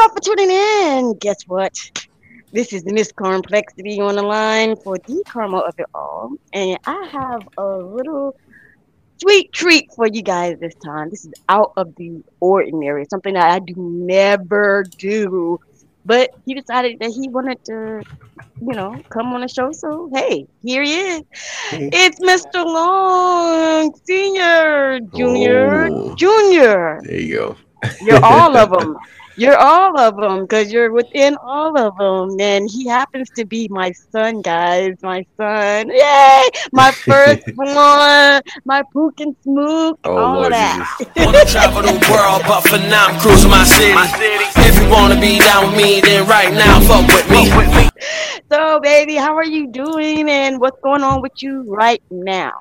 all for tuning in. Guess what? This is Miss Complexity on the line for the karma of it all. And I have a little sweet treat for you guys this time. This is out of the ordinary, something that I do never do. But he decided that he wanted to, you know, come on the show. So hey, here he is. It's Mr. Long, Senior, Junior, Oh. Junior. There you go. You're all of them. You're all of them because you're within all of them. And he happens to be my son, guys. My son. Yay! My first one. My pook and smook. Oh, all Lord of that. Jesus. Wanna travel the world, but for now I'm cruising my city. my city. If you wanna be down with me, then right now fuck with me. So, baby, how are you doing? And what's going on with you right now?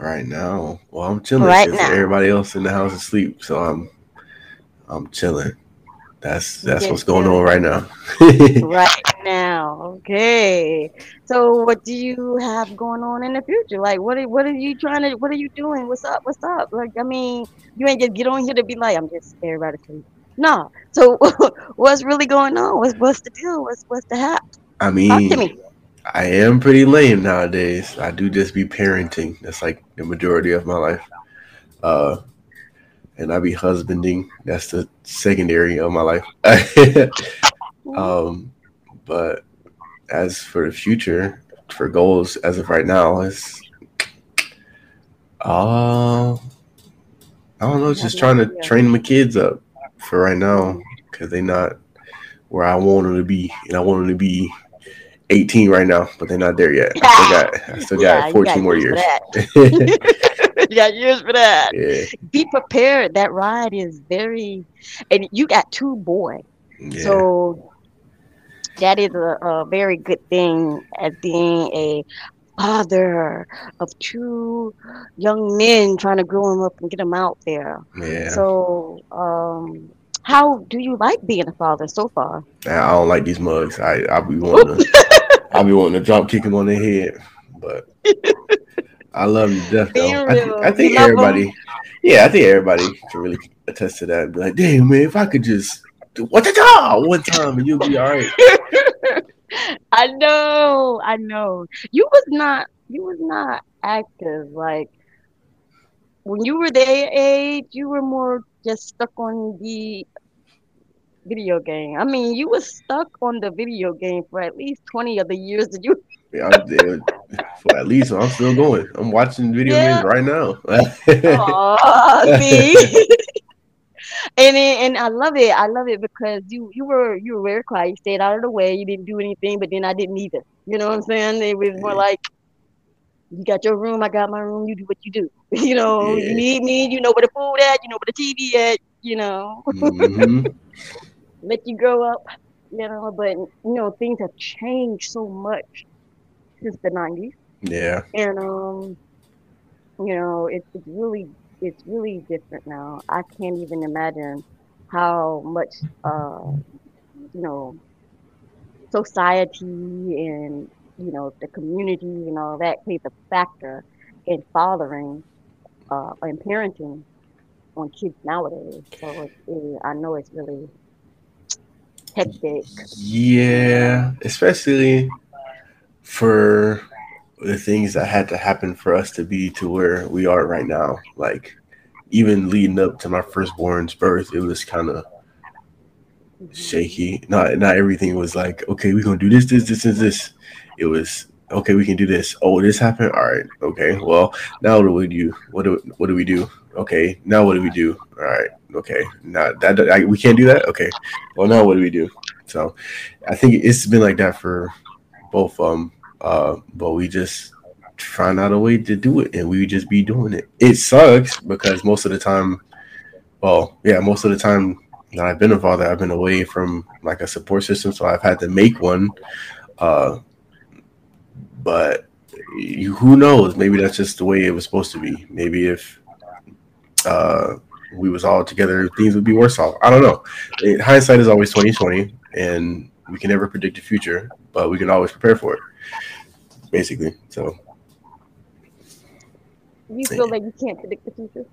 Right now, well, I'm chilling. Right 'cause now. Everybody else in the house is asleep, so I'm, I'm chilling. That's that's what's going on right now. right now. Okay. So, what do you have going on in the future? Like, what are, what are you trying to, what are you doing? What's up? What's up? Like, I mean, you ain't just get on here to be like, I'm just everybody sleep. No. So, what's really going on? What's, what's the deal? What's, what's the hap? I mean, me. I am pretty lame nowadays. I do just be parenting. That's like the majority of my life. Uh, and I be husbanding. That's the secondary of my life. um, but as for the future, for goals as of right now, is uh, I don't know. Just trying to train my kids up for right now because they're not where I want them to be, and I want them to be 18 right now, but they're not there yet. I still got, I still Yeah, got you 14 got more years you got years for that. yeah, Be prepared. That ride is very, and you got two boys. yeah, So that is a, a very good thing as being a father of two young men trying to grow them up and get them out there. yeah. So, um, how do you like being a father so far? I don't like these mugs. I I be wanting to, I be wanting to drop kick them on their head, but I love to death though. I, thi- I think You love everybody, yeah, I think everybody can really attest to that. Be like, damn man, if I could just do what the dog one time and you'll be all right. I know, I know. You was not, you was not active. Like when you were their age, you were more just stuck on the video game. I mean, you was stuck on the video game for at least twenty of the years that you. I'm there for at least I'm still going. I'm watching video Yeah. games right now. Aw, see. And it, and I love it. I love it because you you were you were very quiet. You stayed out of the way. You didn't do anything, but then I didn't either. You know what I'm saying? It was more Yeah. like you got your room, I got my room. You do what you do. You know, Yeah. you need me. You know where the food at. You know where the TV at. You know, Mhm. let you grow up. You know, but you know things have changed so much since the '90s, Yeah, and um, you know, it's it's really it's really different now. I can't even imagine how much uh, you know, society and you know the community and all that plays a factor in fathering uh, and parenting on kids nowadays. So it, I know it's really hectic. yeah, especially for the things that had to happen for us to be to where we are right now. Like even leading up to my firstborn's birth, it was kind of shaky. Not not everything was like, okay, we're gonna do this, this, this, and this. It was okay, we can do this. Oh, this happened. All right, okay. Well, now what do we do? What do what do we do? Okay, now what do we do? All right, okay. Now that I, we can't do that. Okay. Well, now what do we do? So, I think it's been like that for both of them. Uh, but we just find out a way to do it, and we just be doing it. It sucks because most of the time, well, yeah, most of the time that I've been a father, I've been away from like a support system, so I've had to make one. Uh, but who knows? Maybe that's just the way it was supposed to be. Maybe if uh, we was all together, things would be worse off. I don't know. It, hindsight is always twenty twenty, and we can never predict the future, but we can always prepare for it. Basically, so You feel like you can't predict the future?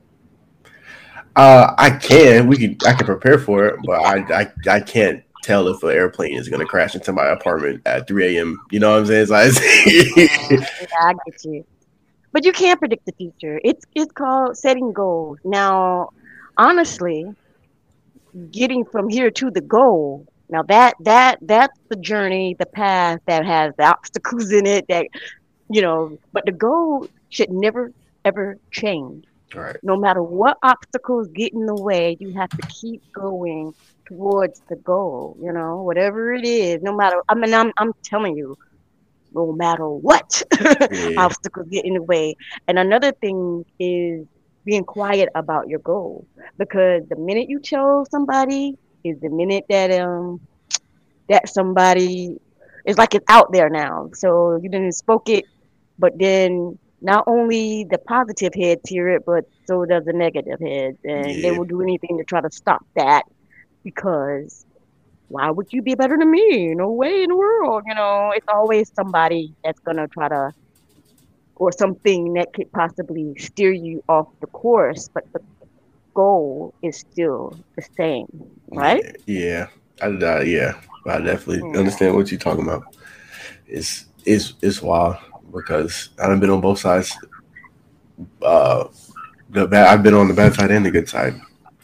uh, I can we can I can prepare for it, but I I, I can't tell if an airplane is gonna crash into my apartment at 3 a.m. You know what I'm saying? It's like, yeah, I get you. But you can't predict the future. It's it's called setting goals. Now, honestly, getting from here to the goal. Now that that that's the journey, the path that has the obstacles in it. That you know, but the goal should never ever change. all right, No matter what obstacles get in the way, you have to keep going towards the goal. You know, whatever it is. No matter. I mean, I'm I'm telling you, no matter what Yeah. obstacles get in the way. And another thing is being quiet about your goal because the minute you chose somebody is the minute that um that somebody it's like it's out there now. So you didn't spoke it, but then not only the positive heads hear it, but so does the negative heads, and they will do anything to try to stop that because why would you be better than me? No way in the world. You know, it's always somebody that's gonna try to, or something that could possibly steer you off the course, but the goal is still the same, right? Yeah, I, I yeah, I definitely Yeah. understand what you're talking about. It's it's it's wild because I've been on both sides. Uh, the bad, I've been on the bad side and the good side,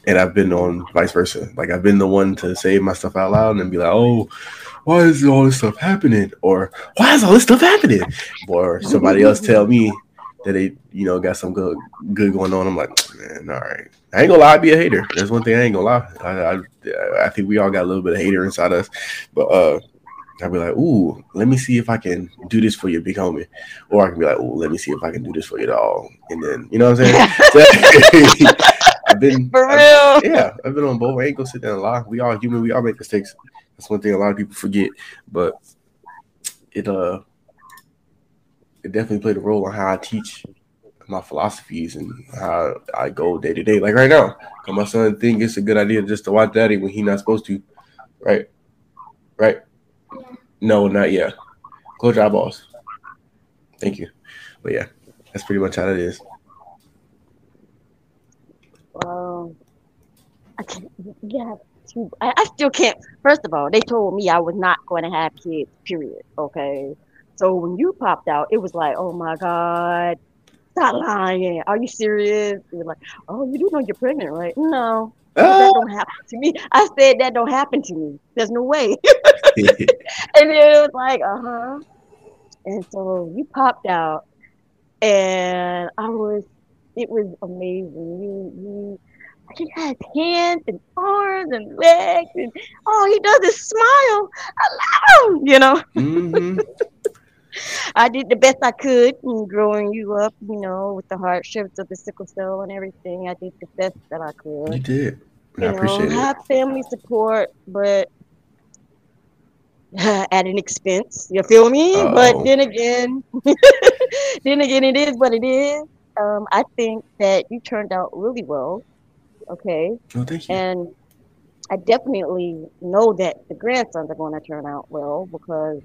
and I've been on vice versa. Like I've been the one to say my stuff out loud and be like, "Oh, why is all this stuff happening?" Or "Why is all this stuff happening?" Or somebody else tell me that they, you know, got some good good going on. I'm like, man, all right. I ain't gonna lie, I be a hater. That's one thing I ain't gonna lie. I, I, I think we all got a little bit of hater inside us, but uh, I'd be like, ooh, let me see if I can do this for you, big homie, or I can be like, ooh, let me see if I can do this for you, dog. And then, you know what I'm saying? So, I've been, For I've- real. yeah, I've been on both. I ain't gonna sit there and lie. We all human. We all make mistakes. That's one thing a lot of people forget, but it uh, it definitely played a role on how I teach my philosophies and how I go day to day. Like right now, my son think it's a good idea just to watch daddy when he not supposed to. Right, right. No, not yet. Close your eyeballs. Thank you. But yeah, that's pretty much how it is. Well, I can't. Yeah. I, I still can't. First of all, they told me I was not going to have kids. Period. Okay. So when you popped out, it was like, oh my god, stop lying. Are you serious? You're like, oh, you do know you're pregnant, right? No, that Ah! don't happen to me. I said that don't happen to me. There's no way. and it was like, uh huh. And so you popped out, and I was, it was amazing. You, you, he has hands and arms and legs, and all he does is smile. I love him, you know. hmm I did the best I could in growing you up, you know, with the hardships of the sickle cell and everything. I did the best that I could. You did. And you I appreciate know, it. have family support, but at an expense. You feel me? Uh-oh. But then again, then again, it is what it is. Um, I think that you turned out really well. Okay, Oh, thank you. and I definitely know that the grandsons are going to turn out well because,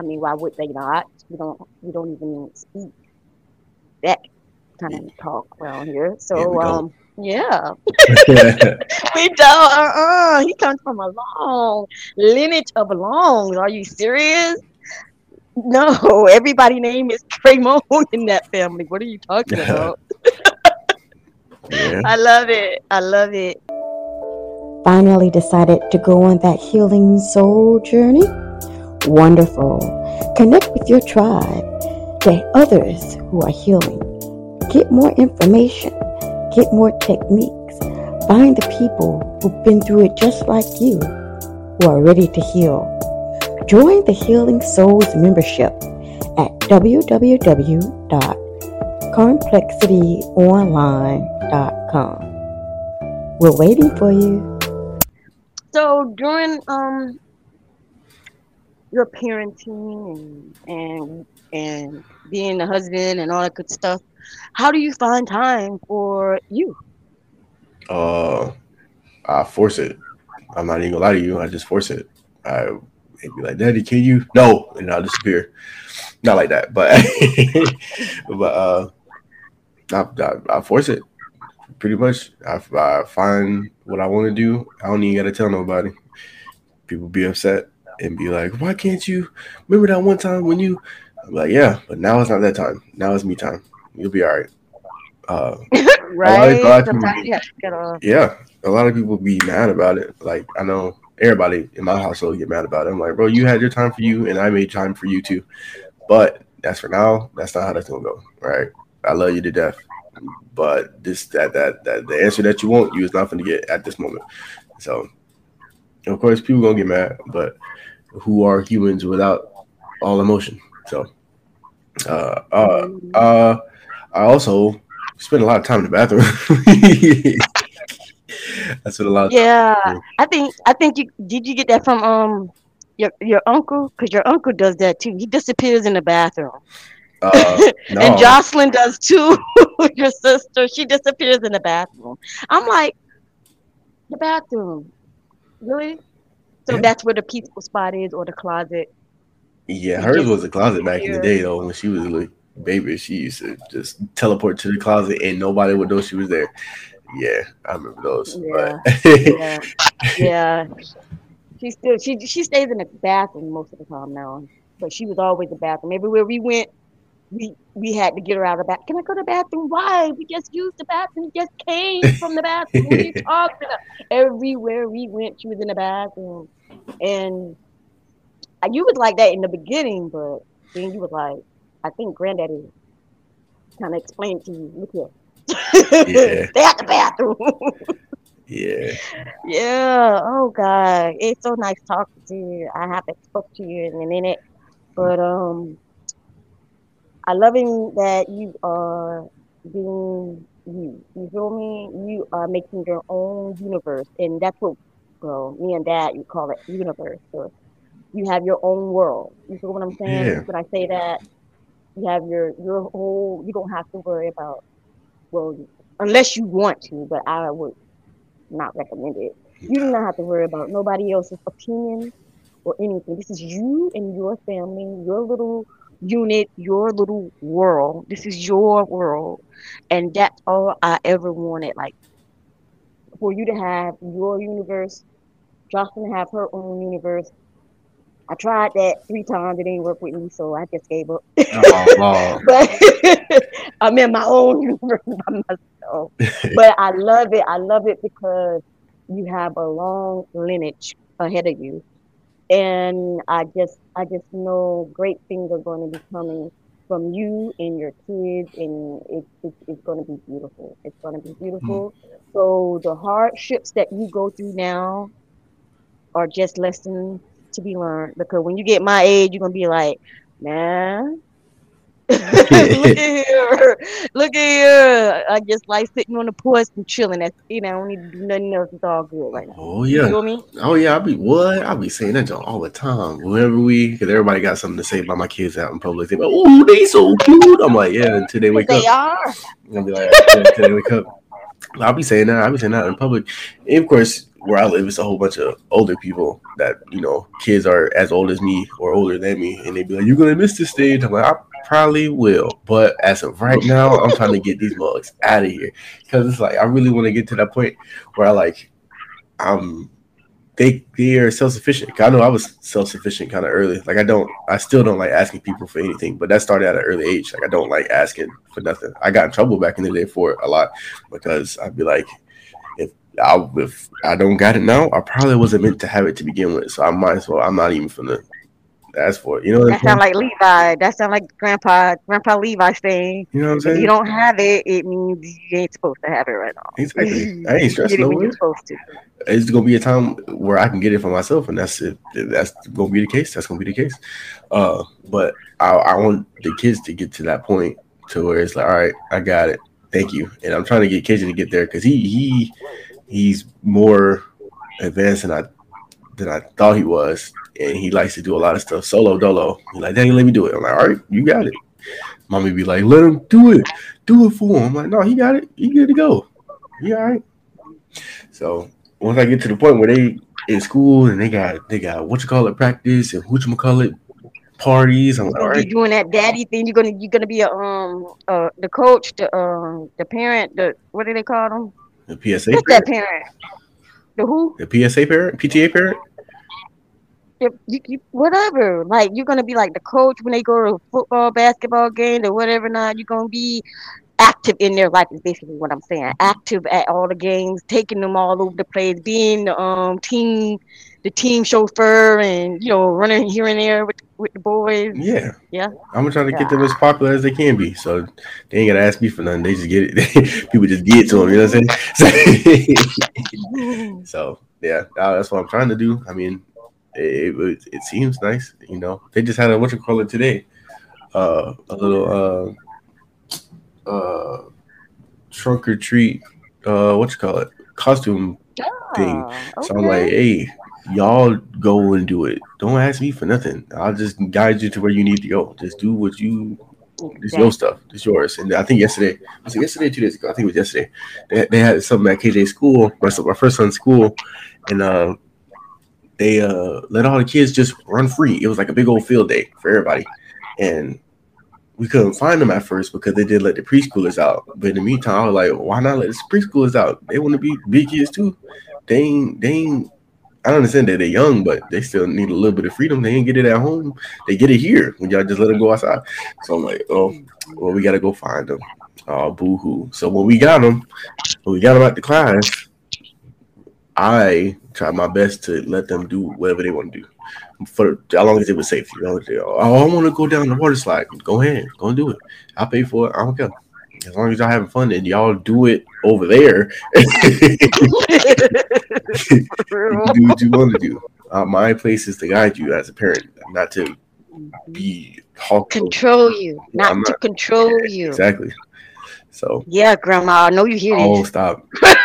I mean, why would they not? We don't, we don't even speak that kind of talk around here. So, Yeah, we don't. um, yeah, we don't. Uh-uh. He comes from a long lineage of longs. Are you serious? No, everybody name is Kramon in that family. What are you talking about? yeah. I love it. I love it. finally decided to go on that healing soul journey? Wonderful. Connect with your tribe, the others who are healing. Get more information, get more techniques. Find the people who've been through it just like you, who are ready to heal. Join the Healing Souls membership at www.complexityonline.com. We're waiting for you. So during um your parenting and and and being a husband and all that good stuff, how do you find time for you? Uh, I force it. I'm not even gonna lie to you. I just force it. I it'd be like, Daddy, can you? No, and I'll disappear. Not like that, but but uh, I, I, I force it. pretty much. I, I find what I want to do. I don't even gotta tell nobody. People be upset and be like, "Why can't you remember that one time when you?" I'm like, "Yeah, but now it's not that time. Now it's me time. You'll be all right." Uh, right. a lot people- you have to yeah, a lot of people be mad about it. Like I know everybody in my household get mad about it. I'm like, bro, you had your time for you, and I made time for you too. But that's for now. That's not how that's gonna go. Right? I love you to death, but this that that that the answer that you want, you is not gonna get at this moment. So, of course, people gonna get mad, but who are humans without all emotion? So, uh, uh, uh, I also spend a lot of time in the bathroom. I spend a lot of Yeah, Yeah. I think I think you did. You get that from um your your uncle because your uncle does that too. He disappears in the bathroom, Uh, no. and Jocelyn does too. your sister, she disappears in the bathroom. I'm like, the bathroom, really? So Yeah. that's where the peaceful spot is, or the closet. yeah, hers was a closet back in the day though. When she was a little baby, she used to just teleport to the closet and nobody would know she was there. Yeah, I remember those. Yeah. Yeah, yeah. She still she she stays in the bathroom most of the time now, but she was always in the bathroom. Everywhere we went, we we had to get her out of the bath. Can I go to the bathroom? Why? We just used the bathroom. We just came from the bathroom. What are you talking about? Everywhere we went, she was in the bathroom, and you was like that in the beginning, but then you was like, I think Granddaddy kind of explained to you. Look here. Yeah. Stay at the bathroom. yeah, Yeah. Oh God, it's so nice talking to you. I haven't spoke to you in a minute, but um, I love loving that you are being you. You feel me? You are making your own universe, and that's what, well, me and Dad, you call it universe. Or you have your own world. You feel what I'm saying? Yeah. When I say that, you have your your whole. You don't have to worry about. Well, unless you want to, but I would not recommend it. You do not have to worry about nobody else's opinion or anything. This is you and your family, your little unit, your little world. This is your world. And that's all I ever wanted. Like for you to have your universe, Jocelyn have her own universe. I tried that three times, it didn't work with me, so I just gave up. oh, but I'm in my own universe by myself. but I love it. I love it because you have a long lineage ahead of you, and I just, I just know great things are going to be coming from you and your kids, and it, it, it's going to be beautiful. It's going to be beautiful. Mm. So the hardships that you go through now are just lessons to be learned. Because when you get my age, you're gonna be like, man. look at here, look at here. I just like sitting on the porch and chilling. That's you know, I don't need to do nothing else. It's all good right now. Oh yeah. You yeah. feel me? Oh yeah, I'll be what? I'll be saying that all the time. Whenever we, because everybody got something to say about my kids out in public. They like, "Oh, they so cute." I'm like, "Yeah." Until they wake They up, They are. I'll be like, "Yeah," "Until they wake up." I'll be saying that. I'll be saying that in public. And of course, where I live, it's a whole bunch of older people that you know, kids are as old as me or older than me, and they be like, "You're gonna miss this stage." I'm like, "I probably will," but as of right now, I'm trying to get these mugs out of here because it's like I really want to get to that point where I like, I'm they they are self sufficient. I know I was self sufficient kind of early. Like I don't, I still don't like asking people for anything, but that started at an early age. Like I don't like asking for nothing. I got in trouble back in the day for it a lot because I'd be like, if I if I don't got it now, I probably wasn't meant to have it to begin with. So I might as well. I'm not even finna ask for it. You know That sound like Levi. That sound like Grandpa Grandpa Levi saying, You know what I'm if saying? you don't have it, it means you ain't supposed to have it right now. Exactly. I ain't You stressing get it no way. it's gonna be a time where I can get it for myself, and that's it. That's gonna be the case. That's gonna be the case. Uh, but I, I want the kids to get to that point to where it's like, all right, I got it. Thank you. And I'm trying to get KJ to get there because he he he's more advanced than I than I thought he was, and he likes to do a lot of stuff solo dolo. He's like, Daddy, let me do it. I'm like, all right, you got it. Mommy be like, let him do it, do it for him. I'm like, no, he got it. He good to go. He all right. So once I get to the point where they in school and they got they got what you call it practice and what you call it parties. I'm like, You're all right, be doing that daddy thing. You're gonna you're gonna be a um uh the coach, the um the parent, the what do they call them? the PSA What's that parent, parent? The who? the PSA parent, PTA parent. If you, you, whatever. Like you're gonna be like the coach when they go to football, basketball games, or whatever. Not you're gonna be active in their life is basically what I'm saying. Active at all the games, taking them all over the place, being the um team, the team chauffeur, and you know running here and there with with the boys. Yeah, Yeah. I'm gonna try to get them as popular as they can be. So they ain't gotta ask me for nothing. They just get it. People just get to them. You know what I'm saying? so yeah, uh, that's what I'm trying to do. I mean, it, it, it seems nice. You know, they just had a what you call it today. Uh, a little uh, uh, trunk or treat. Uh, what you call it? Costume thing. Ah, So I'm like, hey, y'all go and do it. Don't ask me for nothing. I'll just guide you to where you need to go. Just do what you. It's your stuff. It's yours. And I think yesterday was it yesterday, two days ago. I think it was yesterday. They, they had something at KJ school, my, my first son's school, and uh, they uh let all the kids just run free. It was like a big old field day for everybody, and we couldn't find them at first because they did let the preschoolers out. But in the meantime, I was like, why not let the preschoolers out? They want to be big kids too. They ain't, they ain't. I understand that they're young, but they still need a little bit of freedom. They ain't get it at home. They get it here when y'all just let them go outside. So I'm like, oh, well, we gotta go find them. Oh, boo hoo. So when we got them, when we got them at the class, I tried my best to let them do whatever they want to do for as long as it was safe. You know, they, oh, I want to go down the water slide. Go ahead, go and do it. I'll pay for it. I don't care. As long as y'all having fun and y'all do it over there, do what you want to do. Uh, my place is to guide you as a parent, not to be control you, not, I'm to not- control you. Exactly. So, Yeah, Grandma, I know you hear oh, stop.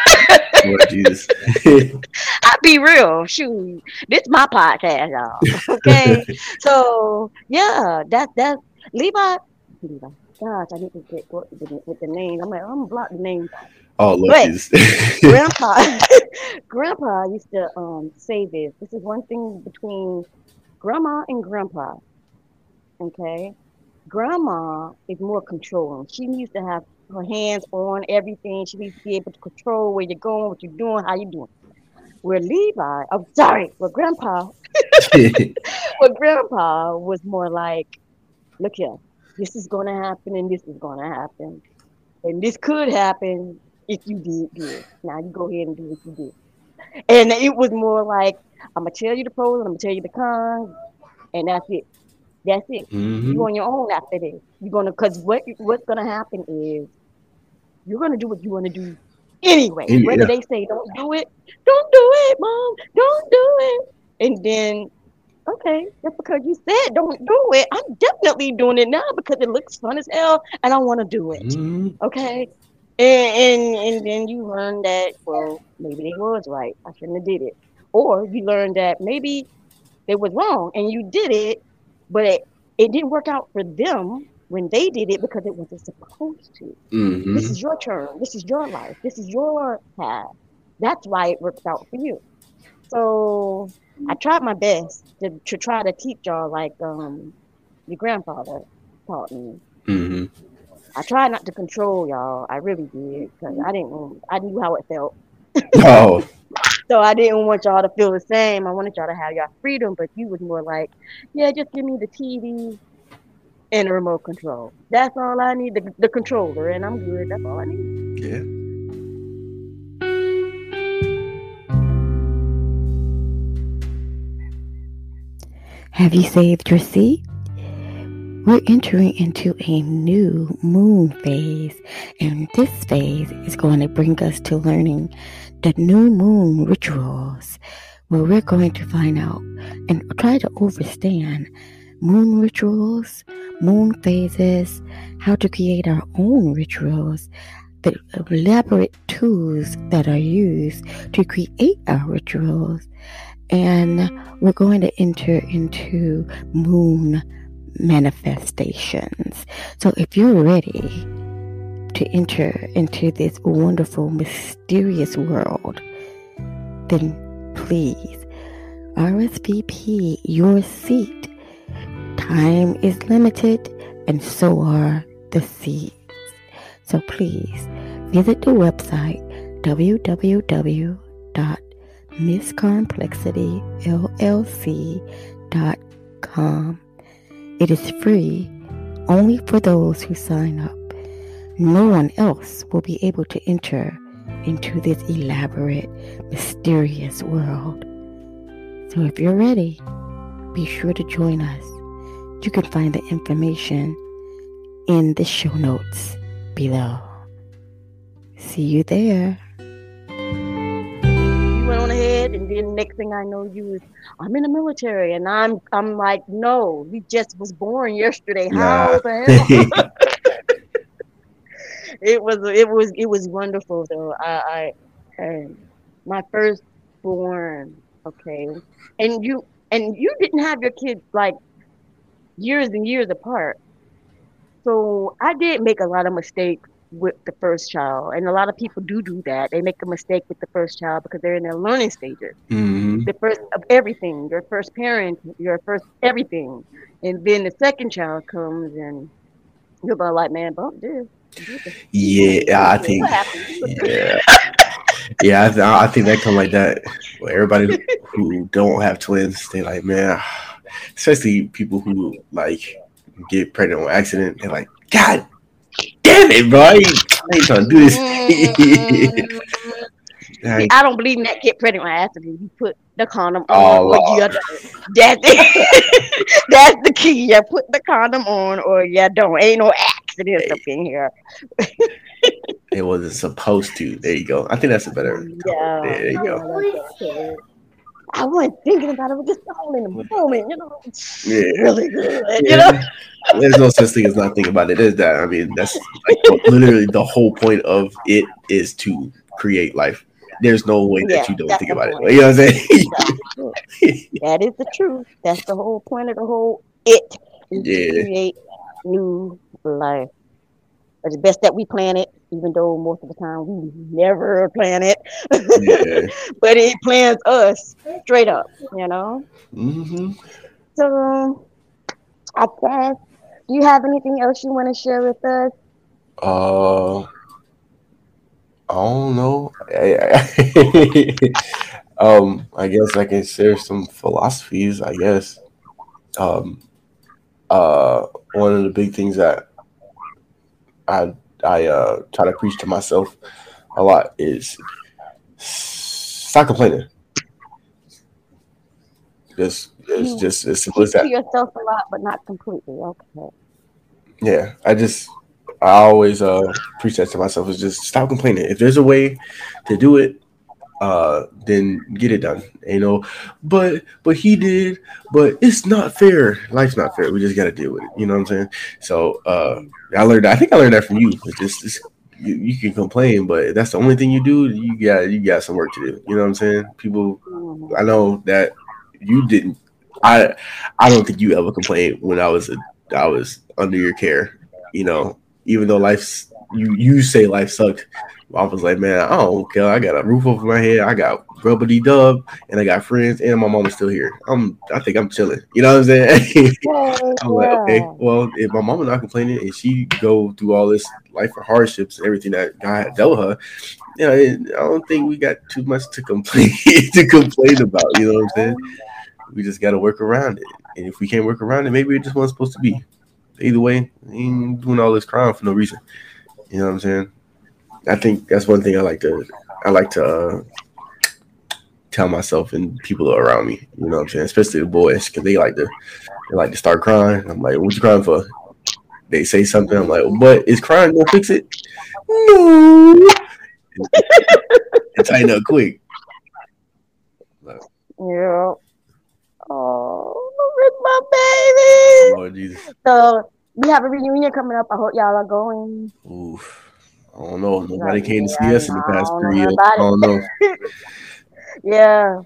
Lord Jesus. I be real. Shoot, this my podcast, y'all. Okay, so yeah, that that Levi. Levi. Gosh, I need to get what with the, with the names. I'm like, I'm gonna block the names. oh. Jesus. Grandpa, Grandpa used to um say this. This is one thing between Grandma and Grandpa. Okay, Grandma is more controlling. She needs to have her hands on everything. She needs to be able to control where you're going, what you're doing, how you're doing. Where Levi, I'm sorry, where Grandpa, where Grandpa was more like, look here, this is gonna happen and this is gonna happen, and this could happen if you did good. Now you go ahead and do what you did. And it was more like, I'm gonna tell you the pros, I'm gonna tell you the cons, and that's it. That's it. Mhm. You on your own after this. You're gonna, cause what what's gonna happen is you're gonna do what you want to do anyway. Any- Whether they say don't do it, don't do it, mom, don't do it, and then okay, just because you said don't do it, I'm definitely doing it now because it looks fun as hell and I want to do it. Mhm. Okay. And, and and then you learn that well maybe they was right I shouldn't have did it or you learn that maybe they was wrong and you did it but it, it didn't work out for them when they did it because it wasn't supposed to Mhm. this is your turn this is your life this is your path that's why it worked out for you so I tried my best to, to try to teach y'all like um your grandfather taught me Mhm. I tried not to control y'all. I really did because I didn't. I knew how it felt, Oh, so I didn't want y'all to feel the same. I wanted y'all to have your freedom, but you was more like, yeah, just give me the TV and the remote control. That's all I need. The, the controller, and I'm good. That's all I need. yeah. Have you saved your seat? We're entering into a new moon phase, and this phase is going to bring us to learning the new moon rituals, where we're going to find out and try to understand moon rituals, moon phases, how to create our own rituals, the elaborate tools that are used to create our rituals, and we're going to enter into moon manifestations. So if you're ready to enter into this wonderful, mysterious world, then please RSVP your seat. Time is limited, and so are the seeds. So please visit the website www.misscomplexity.llc.com. It is free only for those who sign up. No one else will be able to enter into this elaborate, mysterious world. So if you're ready, be sure to join us. You can find the information in the show notes below. See you there. You went on ahead, and then next thing I know, you was, I'm in the military, and I'm, I'm like, no, we just was born yesterday. How Nah. the hell? it was, it was, it was wonderful though. I, I, um, my firstborn, okay, and you, and you didn't have your kids like years and years apart. So I did make a lot of mistakes with the first child, and a lot of people do do that. They make a mistake with the first child because they're in their learning stages. hmm The first of everything, your first parent, your first everything, and then the second child comes, and you're about like, man, bump this. Yeah, I think. Yeah, yeah. I, th- I think that come like that. Well, everybody who don't have twins, they like, man, especially people who like get pregnant on accident. They're like, God damn it, bro! I ain't, I ain't trying to do this. Mm, Like, I don't believe in that get pregnant on accident. You put the condom on, Oh, or you that's that's the key. You put the condom on, or you don't. Ain't no accidents up in here. it wasn't supposed to. There you go. I think that's a better. Yeah, There you yeah, go. I wasn't thinking about it. I was just all in the moment, you know. Yeah. Really good, you know. There's no such thing as not thinking about it. There's that. I mean, that's like literally the whole point of it is to create life. There's no way that you don't think about point. it. You know what I'm saying? That is the truth. That's the whole point of the whole it is Yeah. to create new life. It's best that we plan it, even though most of the time we never plan it. yeah. but it plans us straight up, you know. hmm So I guess do you have anything else you want to share with us? Uh, I don't know. I- um, I guess I can share some philosophies. I guess. Um, uh, one of the big things that I I uh try to preach to myself a lot is stop complaining. Just it's just as simple as that. to yourself a lot, but not completely. Okay. Yeah, I just I always uh preach that to myself is just stop complaining. If there's a way to do it, uh then get it done. You know, but but he did, but it's not fair. Life's not fair. We just gotta deal with it. You know what I'm saying? So uh I learned I think I learned that from you. It's just, just you, you can complain, but that's the only thing you do, you got you got some work to do. You know what I'm saying? People. I know that you didn't. I I don't think you ever complained when I was a, I was under your care. You know, even though life's you you say life sucked. I was like, man, I don't care. I got a roof over my head. I got rubbity dub, and I got friends, and my mama's still here. I'm I think I'm chilling. You know what I'm saying? I'm like, okay, well, if my mama not complaining and she go through all this life of hardships and everything that God had dealt her, you know, I don't think we got too much to complain to complain about. You know what I'm saying? We just got to work around it, and if we can't work around it, maybe it just wasn't supposed to be. Either way, ain't doing all this crime for no reason. You know what I'm saying? I think that's one thing I like to I like to uh, tell myself and people around me. You know what I'm saying? Especially the boys, because they like to they like to start crying. I'm like, what you crying for? They say something. I'm like, but is crying gonna fix it? No. tighten up quick. Yeah. Oh, it's my baby. Lord Jesus. So we have a reunion coming up. I hope y'all are going. Oof. I don't know. Nobody came to Yeah, see us in the past three years. I don't know. Yeah.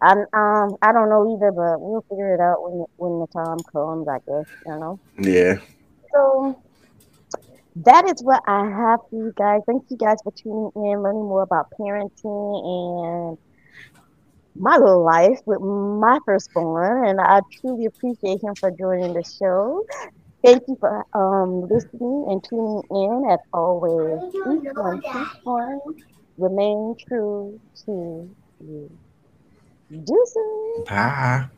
I um I don't know either, but we'll figure it out when when the time comes. I guess you know. Yeah. So that is what I have for you guys. Thank you guys for tuning in, learning more about parenting and my life with my firstborn, and I truly appreciate him for joining the show. Thank you for um, listening and tuning in. As always, each one, each one, remain true to you. Deuces. Bye.